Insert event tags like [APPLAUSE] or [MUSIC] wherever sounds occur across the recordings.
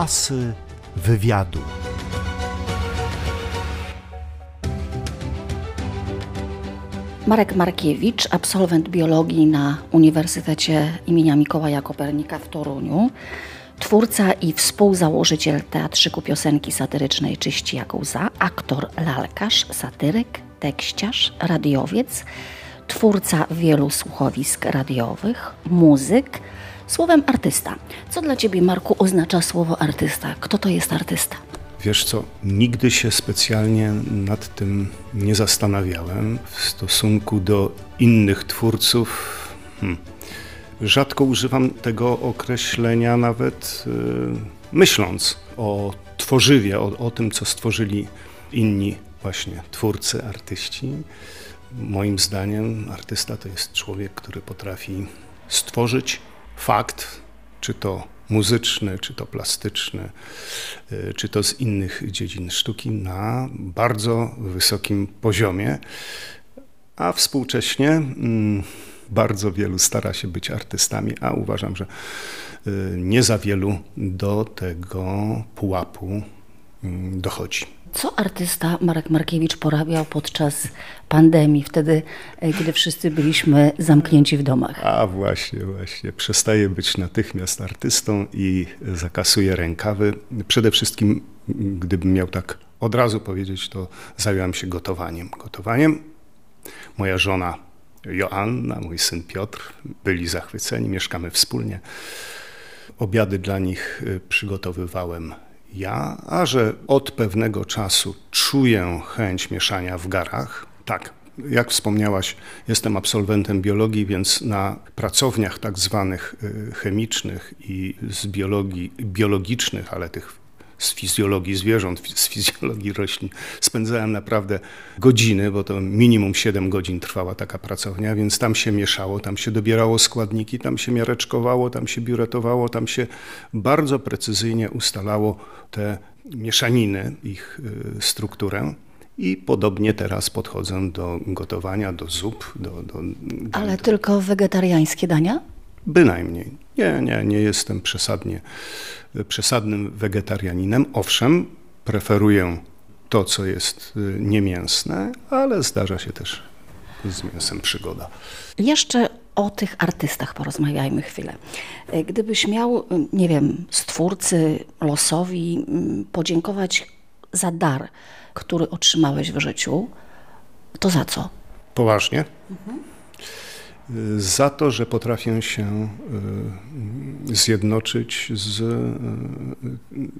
Asy wywiadu. Marek Markiewicz, absolwent biologii na Uniwersytecie imienia Mikołaja Kopernika w Toruniu, twórca i współzałożyciel Teatrzyku Piosenki Satyrycznej Czyści jak łza, aktor, lalkarz, satyryk, tekściarz, radiowiec, twórca wielu słuchowisk radiowych, muzyk, słowem artysta. Co dla Ciebie, Marku, oznacza słowo artysta? Kto to jest artysta? Wiesz co, nigdy się specjalnie nad tym nie zastanawiałem w stosunku do innych twórców. Hmm. Rzadko używam tego określenia, nawet yy, myśląc o tworzywie, o, o tym, co stworzyli inni właśnie twórcy, artyści. Moim zdaniem artysta to jest człowiek, który potrafi stworzyć fakt, czy to muzyczny, czy to plastyczny, y, czy to z innych dziedzin sztuki na bardzo wysokim poziomie, a współcześnie mm, bardzo wielu stara się być artystami, a uważam, że y, nie za wielu do tego pułapu dochodzi. Co artysta Marek Markiewicz porabiał podczas pandemii, wtedy, e, kiedy wszyscy byliśmy zamknięci w domach? A właśnie, właśnie. Przestaje być natychmiast artystą i zakasuje rękawy. Przede wszystkim, gdybym miał tak od razu powiedzieć, to zająłem się gotowaniem. Gotowaniem. Moja żona Joanna, mój syn Piotr byli zachwyceni, mieszkamy wspólnie. Obiady dla nich y, przygotowywałem ja, a że od pewnego czasu czuję chęć mieszania w garach, tak, jak wspomniałaś, jestem absolwentem biologii, więc na pracowniach tak zwanych y, chemicznych i z biologii biologicznych, ale tych z fizjologii zwierząt, z fizjologii roślin. Spędzałem naprawdę godziny, bo to minimum 7 godzin trwała taka pracownia, więc tam się mieszało, tam się dobierało składniki, tam się miareczkowało, tam się biuretowało, tam się bardzo precyzyjnie ustalało te mieszaniny, ich y, strukturę. I podobnie teraz podchodzę do gotowania, do zup. Do, do, do Ale tylko wegetariańskie dania? Bynajmniej. Nie, nie, nie jestem przesadnie, przesadnym wegetarianinem. Owszem, preferuję to, co jest y, niemięsne, ale zdarza się też z mięsem przygoda. Jeszcze o tych artystach porozmawiajmy chwilę. Gdybyś miał, nie wiem, stwórcy, losowi podziękować za dar, który otrzymałeś w życiu, to za co? Poważnie? Mhm za to, że potrafię się y, zjednoczyć z y,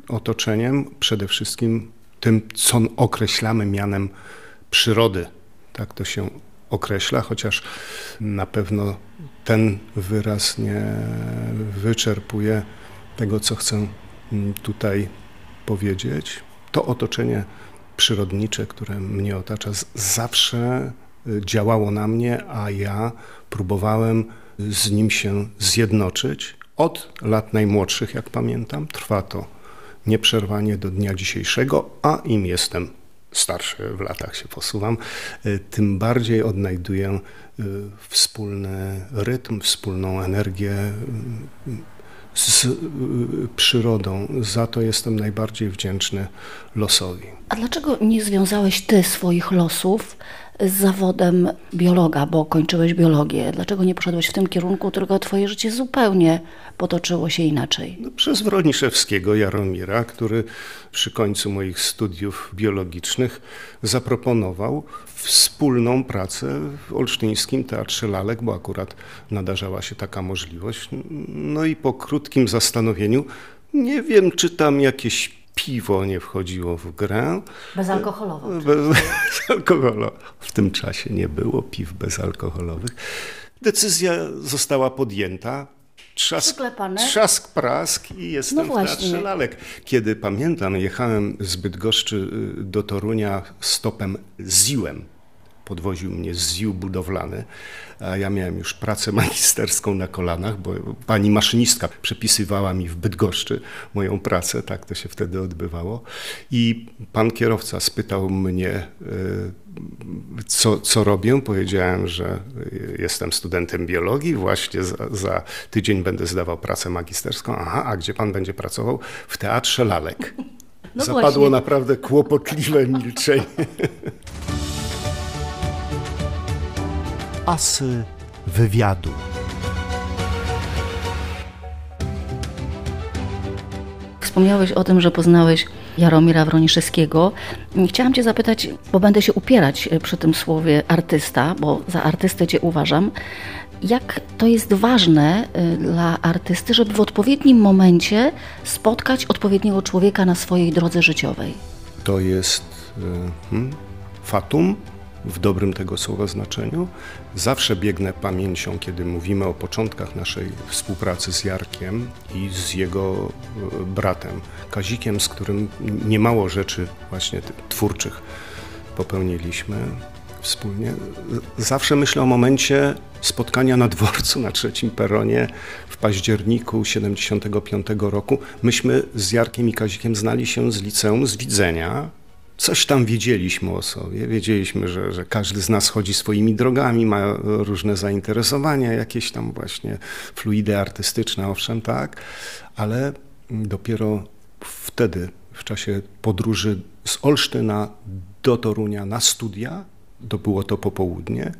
otoczeniem, przede wszystkim tym, co określamy mianem przyrody. Tak to się określa, chociaż na pewno ten wyraz nie wyczerpuje tego, co chcę mm, tutaj powiedzieć. To otoczenie przyrodnicze, które mnie otacza, zawsze działało na mnie, a ja próbowałem z nim się zjednoczyć. Od lat najmłodszych, jak pamiętam, trwa to nieprzerwanie do dnia dzisiejszego, a im jestem starszy, w latach się posuwam, y, tym bardziej odnajduję y, wspólny rytm, wspólną energię y, z przyrodą. Za to jestem najbardziej wdzięczny losowi. A dlaczego nie związałeś ty swoich losów z zawodem biologa, bo kończyłeś biologię. Dlaczego nie poszedłeś w tym kierunku, tylko twoje życie zupełnie potoczyło się inaczej? No, przez Wroniszewskiego Jaromira, który przy końcu moich studiów biologicznych zaproponował wspólną pracę w Olsztyńskim Teatrze Lalek, bo akurat nadarzała się taka możliwość. No i po krótkim zastanowieniu nie wiem, czy tam jakieś piwo nie wchodziło w grę. Bezalkoholowo. Bezalkoholowo. W tym czasie nie było piw bezalkoholowych. Decyzja została podjęta. Trzask, trzask prask i jestem no w Teatrze Lalek. Kiedy pamiętam, jechałem z Bydgoszczy y, do Torunia stopem Ziłem podwoził mnie z ZIU budowlany, a ja miałem już pracę [LAUGHS] magisterską na kolanach, bo pani maszynistka przepisywała mi w Bydgoszczy moją pracę, tak to się wtedy odbywało. I pan kierowca spytał mnie, y, co, co robię. Powiedziałem, że jestem studentem biologii, właśnie za, za tydzień będę zdawał pracę magisterską. Aha, a gdzie pan będzie pracował? W Teatrze Lalek. No Zapadło właśnie. naprawdę kłopotliwe milczenie. [LAUGHS] Asy wywiadu. Wspomniałeś o tym, że poznałeś Jaromira Wroniszewskiego. Chciałam Cię zapytać, bo będę się upierać e, przy tym słowie artysta, bo za artystę Cię uważam. Jak to jest ważne e, dla artysty, żeby w odpowiednim momencie spotkać odpowiedniego człowieka na swojej drodze życiowej? To jest y, hmm, fatum w dobrym tego słowa znaczeniu. Zawsze biegnę pamięcią, kiedy mówimy o początkach naszej współpracy z Jarkiem i z jego y, bratem Kazikiem, z którym niemało rzeczy właśnie twórczych popełniliśmy wspólnie. Zawsze myślę o momencie spotkania na dworcu na trzecim peronie w październiku 75 roku. Myśmy z Jarkiem i Kazikiem znali się z liceum z widzenia. Coś tam wiedzieliśmy o sobie. Wiedzieliśmy, że, że każdy z nas chodzi swoimi drogami, ma różne zainteresowania, jakieś tam właśnie fluidy artystyczne, owszem, tak, ale dopiero wtedy, w czasie podróży z Olsztyna do Torunia na studia, to było to popołudnie,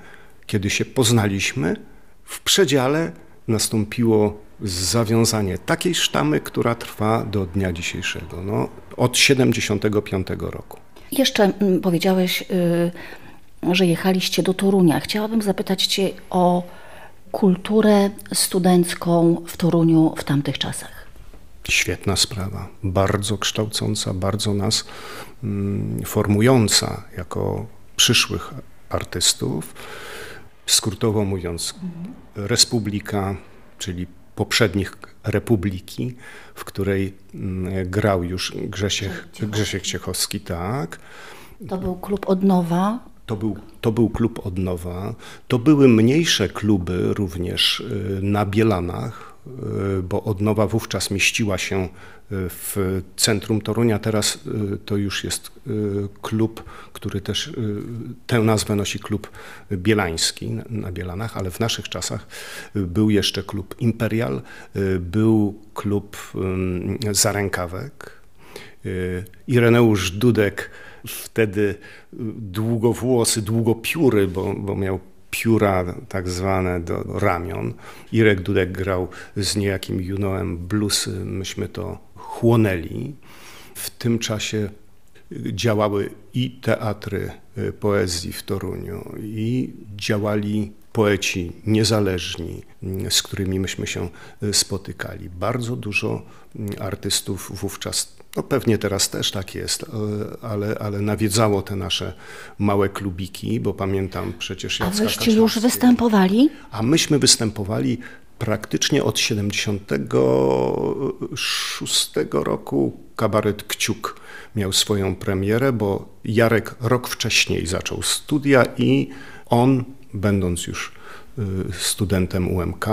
kiedy się poznaliśmy, w przedziale nastąpiło zawiązanie takiej sztamy, która trwa do dnia dzisiejszego, no, od 75 roku. Jeszcze mm, powiedziałeś, y, że jechaliście do Torunia. Chciałabym zapytać Cię o kulturę studencką w Toruniu w tamtych czasach. Świetna sprawa, bardzo kształcąca, bardzo nas mm, formująca jako przyszłych artystów. Skrótowo mówiąc, Republika, czyli poprzednich Republiki, w której mm, grał już Grzesiek, Grzesiek Ciechowski, tak. To był klub Odnowa. To był, to był klub Odnowa. To były mniejsze kluby również y, na Bielanach, bo Odnowa wówczas mieściła się y, w centrum Torunia. Teraz y, to już jest y, klub, który też y, tę nazwę nosi klub bielański na- na Bielanach, ale w naszych czasach y, był jeszcze klub Imperial, y, był klub Zarękawek. Y, Ireneusz Dudek, wtedy y, długowłosy, długopióry, bo, bo miał pióra tak zwane do ramion. Irek Dudek grał z niejakim Junoem bluesy, myśmy to chłonęli. W tym czasie działały i teatry y, poezji w Toruniu, i działali poeci niezależni, y, z którymi myśmy się y, spotykali. Bardzo dużo y, artystów wówczas, no pewnie teraz też tak jest, y, ale, ale nawiedzało te nasze małe klubiki, bo pamiętam przecież A Jacka wyście już występowali? A myśmy występowali praktycznie od 76 roku. Kabaret Kciuk miał swoją premierę, bo Jarek rok wcześniej zaczął studia i on, będąc już y, studentem UMK,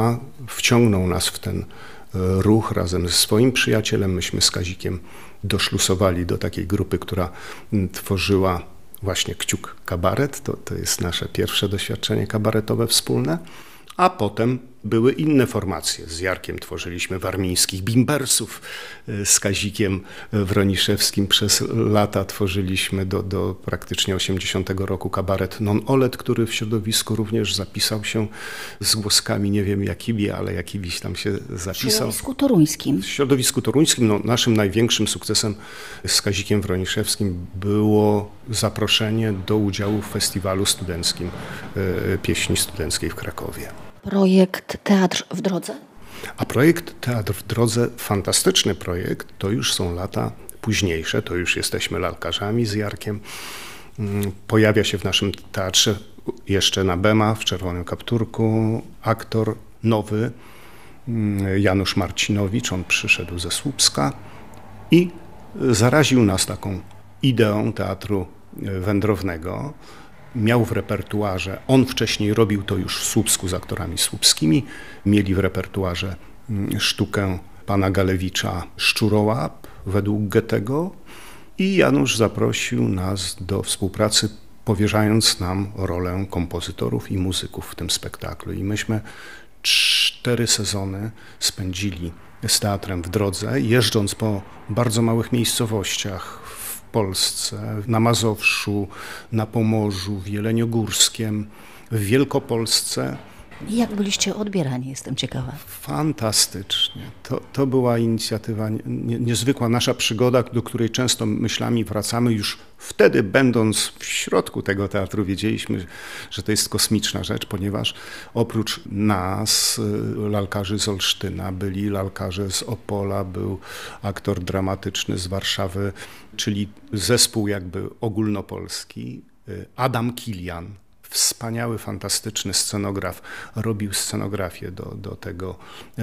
wciągnął nas w ten y, ruch razem ze swoim przyjacielem. Myśmy z Kazikiem doszlusowali do takiej grupy, która mm, tworzyła właśnie Kciuk Kabaret. To, to jest nasze pierwsze doświadczenie kabaretowe wspólne. A potem były inne formacje. Z Jarkiem tworzyliśmy warmińskich bimbersów, y, z Kazikiem Wroniszewskim przez lata tworzyliśmy do, do praktycznie 80 roku kabaret Non-Olet, który w środowisku również zapisał się z głoskami, nie wiem jakimi, ale jakimiś tam się W zapisał. środowisku toruńskim. W środowisku toruńskim no, naszym największym sukcesem z Kazikiem Wroniszewskim było zaproszenie do udziału w festiwalu studenckim e, pieśni studenckiej w Krakowie. Projekt Teatr w drodze? A projekt Teatr w Drodze, fantastyczny projekt, to już są lata późniejsze, to już jesteśmy lalkarzami z Jarkiem. Mm, Pojawia się w naszym teatrze jeszcze na Bema w czerwonym kapturku aktor nowy mm, Janusz Marcinowicz. On przyszedł ze Słupska i zaraził nas taką ideą teatru e, wędrownego. Miał w repertuarze, on wcześniej robił to już w Słupsku z aktorami słupskimi, mieli w repertuarze mm, sztukę pana Galewicza Szczurołap według Goethego i Janusz zaprosił nas do współpracy, powierzając nam rolę kompozytorów i muzyków w tym spektaklu. I myśmy cztery sezony spędzili z teatrem w drodze, jeżdżąc po bardzo małych miejscowościach Polsce, na Mazowszu, na Pomorzu, w Jeleniogórskiem, w Wielkopolsce. Jak byliście odbierani, jestem ciekawa. Fantastycznie. To, to była inicjatywa nie, niezwykła, nasza przygoda, do której często myślami wracamy. Już wtedy, będąc w środku tego teatru, wiedzieliśmy, że to jest kosmiczna rzecz, ponieważ oprócz nas, y, lalkarzy z Olsztyna, byli lalkarze z Opola, był aktor dramatyczny z Warszawy, czyli zespół jakby ogólnopolski. Y, Adam Kilian, wspaniały, fantastyczny scenograf, robił scenografię do, do tego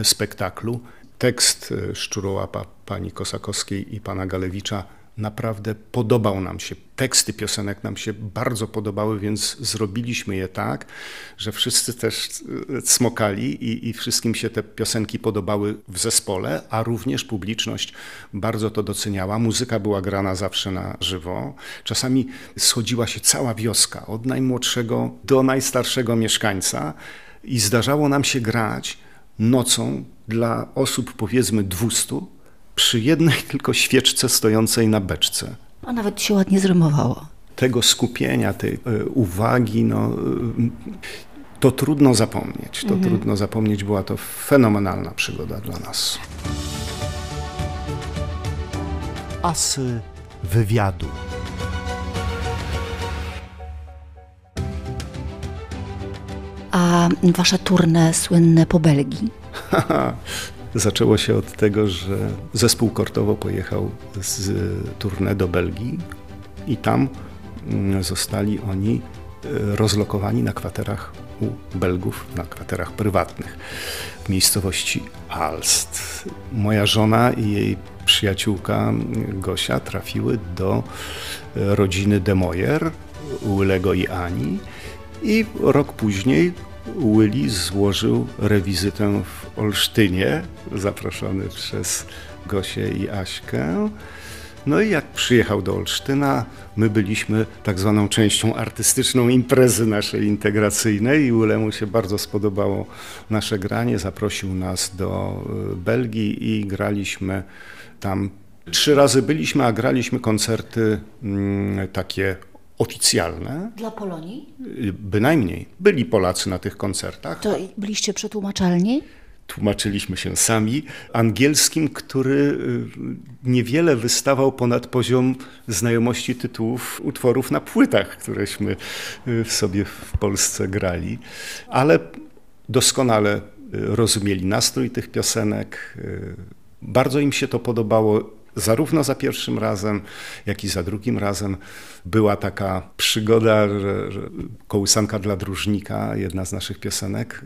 spektaklu. Tekst e, Szczurołapa pani Kosakowskiej i pana Galewicza naprawdę podobał nam się. Teksty piosenek nam się bardzo podobały, więc zrobiliśmy je tak, że wszyscy też e, smokali i, i wszystkim się te piosenki podobały w zespole, a również publiczność bardzo to doceniała. Muzyka była grana zawsze na żywo. Czasami schodziła się cała wioska, od najmłodszego do najstarszego mieszkańca i zdarzało nam się grać nocą dla osób powiedzmy 200 przy jednej [LAUGHS] tylko świeczce stojącej na beczce. A nawet się ładnie zrymowało. Tego skupienia, tej y, uwagi, no, y, to trudno zapomnieć. To mhm. trudno zapomnieć. Była to fenomenalna przygoda dla nas. Asy wywiadu. A wasze turne słynne po Belgii? [LAUGHS] Zaczęło się od tego, że zespół Kortowo pojechał z tournée do Belgii i tam mm, zostali oni e, rozlokowani na kwaterach u Belgów, na kwaterach prywatnych w miejscowości Alst. Moja żona i jej przyjaciółka Gosia trafiły do e, rodziny de Moyer, Ulego i Ani i rok później Willy złożył rewizytę w Olsztynie, zaproszony przez Gosię i Aśkę. No i jak przyjechał do Olsztyna, my byliśmy tak zwaną częścią artystyczną imprezy naszej integracyjnej i Ulemu się bardzo spodobało nasze granie. Zaprosił nas do e, Belgii i graliśmy tam. Trzy razy byliśmy, a graliśmy koncerty mm, takie oficjalne. Dla Polonii? Bynajmniej. Byli Polacy na tych koncertach. To byliście przetłumaczalni? Tłumaczyliśmy się sami angielskim, który y, niewiele wystawał ponad poziom znajomości tytułów utworów na płytach, któreśmy y, w sobie w Polsce grali, ale doskonale y, rozumieli nastrój tych piosenek. Bardzo im się to podobało zarówno za pierwszym razem, jak i za drugim razem była taka przygoda, że, że kołysanka dla dróżnika, jedna z naszych piosenek,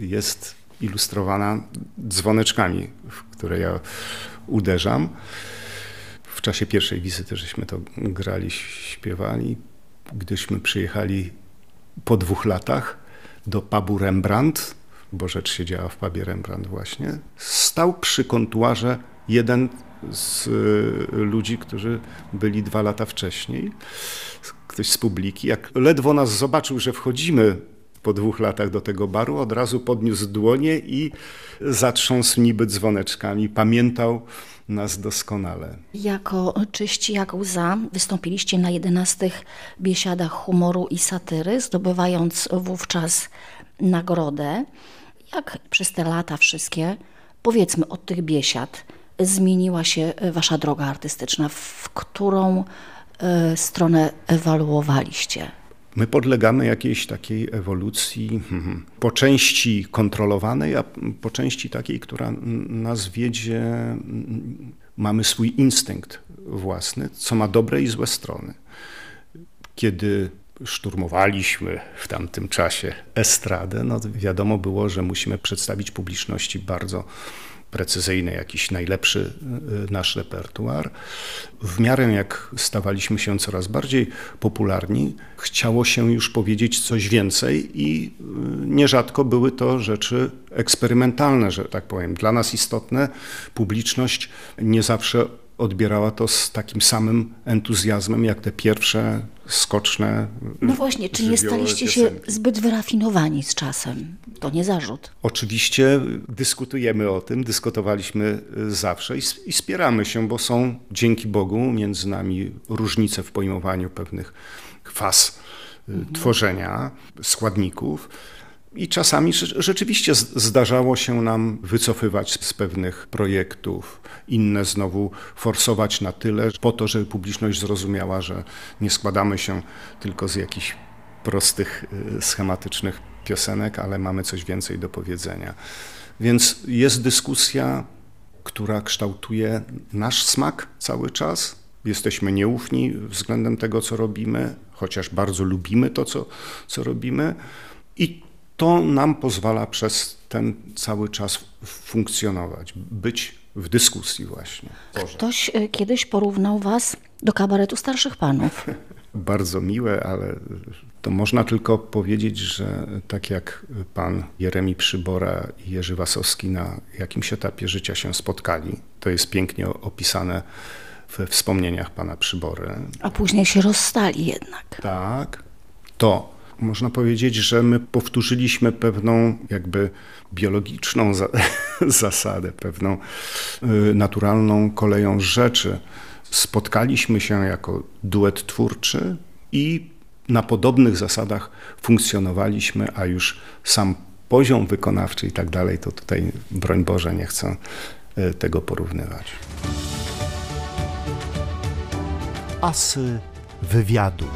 jest ilustrowana dzwoneczkami, w które ja uderzam. W czasie pierwszej wizyty żeśmy to grali, śpiewali. Gdyśmy przyjechali po dwóch latach do pubu Rembrandt, bo rzecz się działa w pubie Rembrandt właśnie, stał przy kontuarze jeden z y, ludzi, którzy byli dwa lata wcześniej, ktoś z publiki. Jak ledwo nas zobaczył, że wchodzimy po dwóch latach do tego baru, od razu podniósł dłonie i zatrząsł niby dzwoneczkami. Pamiętał nas doskonale. Jako czyści jak łza wystąpiliście na jedenastych biesiadach humoru i satyry, zdobywając wówczas nagrodę. Jak przez te lata wszystkie, powiedzmy od tych biesiad, zmieniła się wasza droga artystyczna? W którą e, stronę ewaluowaliście? My podlegamy jakiejś takiej ewolucji, hmm, po części kontrolowanej, a po części takiej, która nas wiedzie. Mamy swój instynkt własny, co ma dobre i złe strony. Kiedy szturmowaliśmy w tamtym czasie estradę, no wiadomo było, że musimy przedstawić publiczności bardzo precyzyjny, jakiś najlepszy y, nasz repertuar. W miarę jak stawaliśmy się coraz bardziej popularni, chciało się już powiedzieć coś więcej i y, nierzadko były to rzeczy eksperymentalne, że tak powiem. Dla nas istotne, publiczność nie zawsze odbierała to z takim samym entuzjazmem, jak te pierwsze skoczne. No właśnie, czy nie staliście się zbyt wyrafinowani z czasem? To nie zarzut. Oczywiście dyskutujemy o tym, dyskutowaliśmy zawsze i, i spieramy się, bo są dzięki Bogu między nami różnice w pojmowaniu pewnych faz y, mhm. tworzenia składników. I czasami rzeczywiście zdarzało się nam wycofywać z pewnych projektów, inne znowu forsować na tyle, po to, żeby publiczność zrozumiała, że nie składamy się tylko z jakichś prostych, y, schematycznych piosenek, ale mamy coś więcej do powiedzenia. Więc jest dyskusja, która kształtuje nasz smak cały czas. Jesteśmy nieufni względem tego, co robimy, chociaż bardzo lubimy to, co, co robimy. I to nam pozwala przez ten cały czas funkcjonować, być w dyskusji właśnie. Boże. Ktoś e, kiedyś porównał was do kabaretu starszych panów. [LAUGHS] Bardzo miłe, ale to można tylko powiedzieć, że tak jak pan Jeremi Przybora i Jerzy Wasowski na jakimś etapie życia się spotkali, to jest pięknie opisane we wspomnieniach pana Przybory. A później się rozstali jednak. Tak, to można powiedzieć, że my powtórzyliśmy pewną jakby biologiczną za [LAUGHS] zasadę, pewną y, naturalną koleją rzeczy. Spotkaliśmy się jako duet twórczy i na podobnych zasadach funkcjonowaliśmy, a już sam poziom wykonawczy i tak dalej, to tutaj broń Boże nie chcę y, tego porównywać. Asy wywiadu.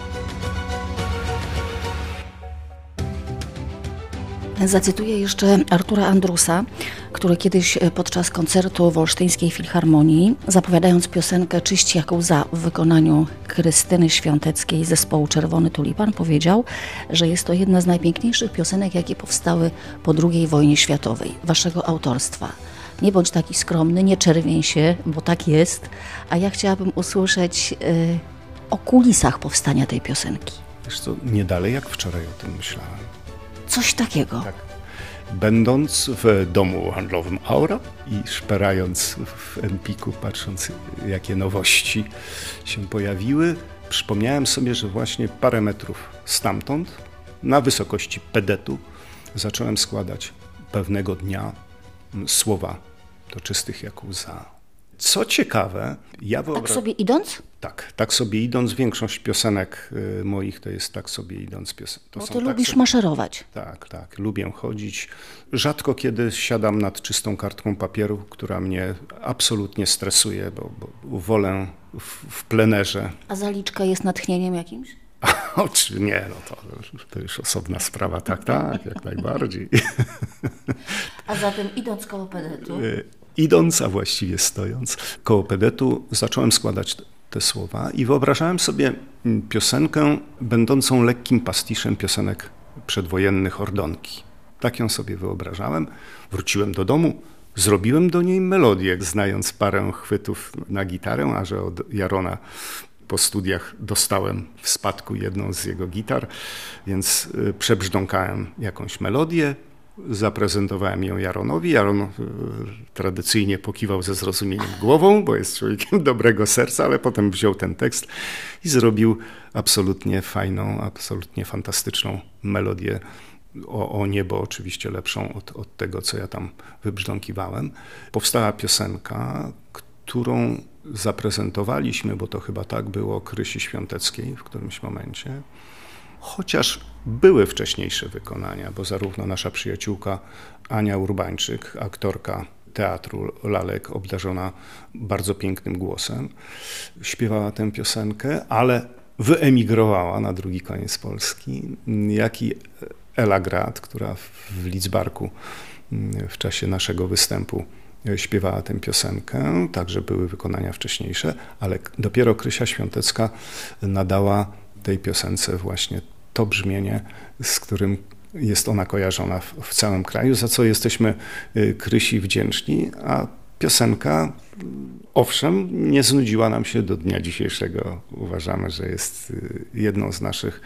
Zacytuję jeszcze Artura Andrusa, który kiedyś e, podczas koncertu w Olsztyńskiej Filharmonii, zapowiadając piosenkę Czyść jak łza w wykonaniu Krystyny Świąteckiej zespołu Czerwony Tulipan, powiedział, że jest to jedna z najpiękniejszych piosenek, jakie powstały po II wojnie światowej, waszego autorstwa. Nie bądź taki skromny, nie czerwień się, bo tak jest, a ja chciałabym usłyszeć yy, o kulisach powstania tej piosenki. Wiesz co, nie dalej jak wczoraj o tym myślałem. Coś takiego. Tak. Będąc w domu handlowym Aura i szperając w Empiku, patrząc jakie nowości się pojawiły, przypomniałem sobie, że właśnie parę metrów stamtąd, na wysokości pedetu, zacząłem składać pewnego dnia słowa do czystych jak łza. Co ciekawe, ja wyobrażam... Tak sobie idąc? Tak, tak sobie idąc. Większość piosenek y, moich to jest tak sobie idąc. Piosen... To Bo ty tak lubisz sobie... maszerować. Tak, tak. Lubię chodzić. Rzadko kiedy siadam nad czystą kartką papieru, która mnie absolutnie stresuje, bo, bo wolę w, w plenerze. A zaliczka jest natchnieniem jakimś? [LAUGHS] Oczy, nie, no to, to już osobna sprawa, tak, tak, jak najbardziej. A zatem idąc koło pedetu? Idąc, a właściwie stojąc koło pedetu, zacząłem składać te słowa i wyobrażałem sobie mm, piosenkę będącą lekkim pastiszem piosenek przedwojennych Ordonki. Tak ją sobie wyobrażałem. Wróciłem do domu, zrobiłem do niej melodię, znając parę chwytów na gitarę, a że od Jarona po studiach dostałem w spadku jedną z jego gitar, więc y, przebrzdąkałem jakąś melodię, Zaprezentowałem ją Jaronowi. Jaron e, tradycyjnie pokiwał ze zrozumieniem głową, bo jest człowiekiem dobrego serca, ale potem wziął ten tekst i zrobił absolutnie fajną, absolutnie fantastyczną melodię o, o, niebo, oczywiście lepszą od, od tego, co ja tam wybrzdąkiwałem. Powstała piosenka, którą zaprezentowaliśmy, bo to chyba tak było, Krysi Świąteckiej w którymś momencie. Chociaż były wcześniejsze wykonania, bo zarówno nasza przyjaciółka Ania Urbańczyk, aktorka teatru Lalek, obdarzona bardzo pięknym głosem, śpiewała tę piosenkę, ale wyemigrowała na drugi koniec Polski, jak i Ela Grad, która w Lidzbarku mm, w czasie naszego występu śpiewała tę piosenkę, także były wykonania wcześniejsze, ale dopiero Krysia Świątecka nadała tej piosence właśnie to brzmienie, z którym jest ona kojarzona w, w całym kraju, za co jesteśmy y, Krysi wdzięczni, a piosenka owszem, nie znudziła nam się do dnia dzisiejszego. Uważamy, że jest y, jedną z naszych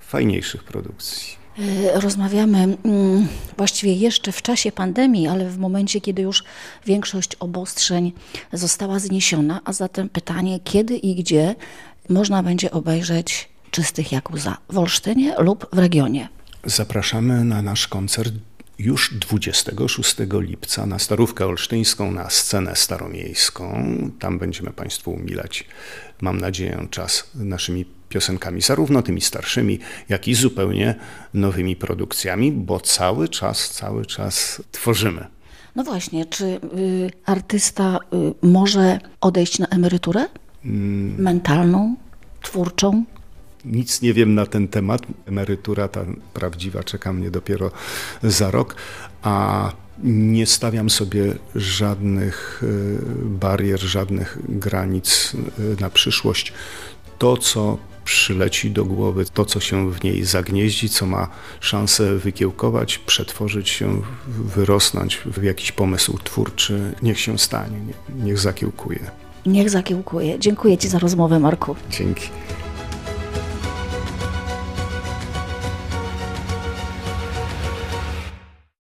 fajniejszych produkcji. E, rozmawiamy mm, właściwie jeszcze w czasie pandemii, ale w momencie, kiedy już większość obostrzeń została zniesiona, a zatem pytanie, kiedy i gdzie można będzie obejrzeć Czystych jak łza w Olsztynie lub w regionie. Zapraszamy na nasz koncert już 26 lipca na Starówkę Olsztyńską, na scenę staromiejską. Tam będziemy Państwu umilać, mam nadzieję, czas naszymi piosenkami, zarówno tymi starszymi, jak i zupełnie nowymi produkcjami, bo cały czas, cały czas tworzymy. No właśnie, czy y, artysta y, może odejść na emeryturę? Mm. Mentalną, twórczą? Nic nie wiem na ten temat. Emerytura ta prawdziwa czeka mnie dopiero za rok, a nie stawiam sobie żadnych y, barier, żadnych granic y, na przyszłość. To, co przyleci do głowy, to, co się w niej zagnieździ, co ma szansę wykiełkować, przetworzyć się, wyrosnąć w jakiś pomysł twórczy, niech się stanie, niech zakiełkuje. Niech zakiełkuje. Dziękuję Ci za rozmowę, Marku. Dzięki.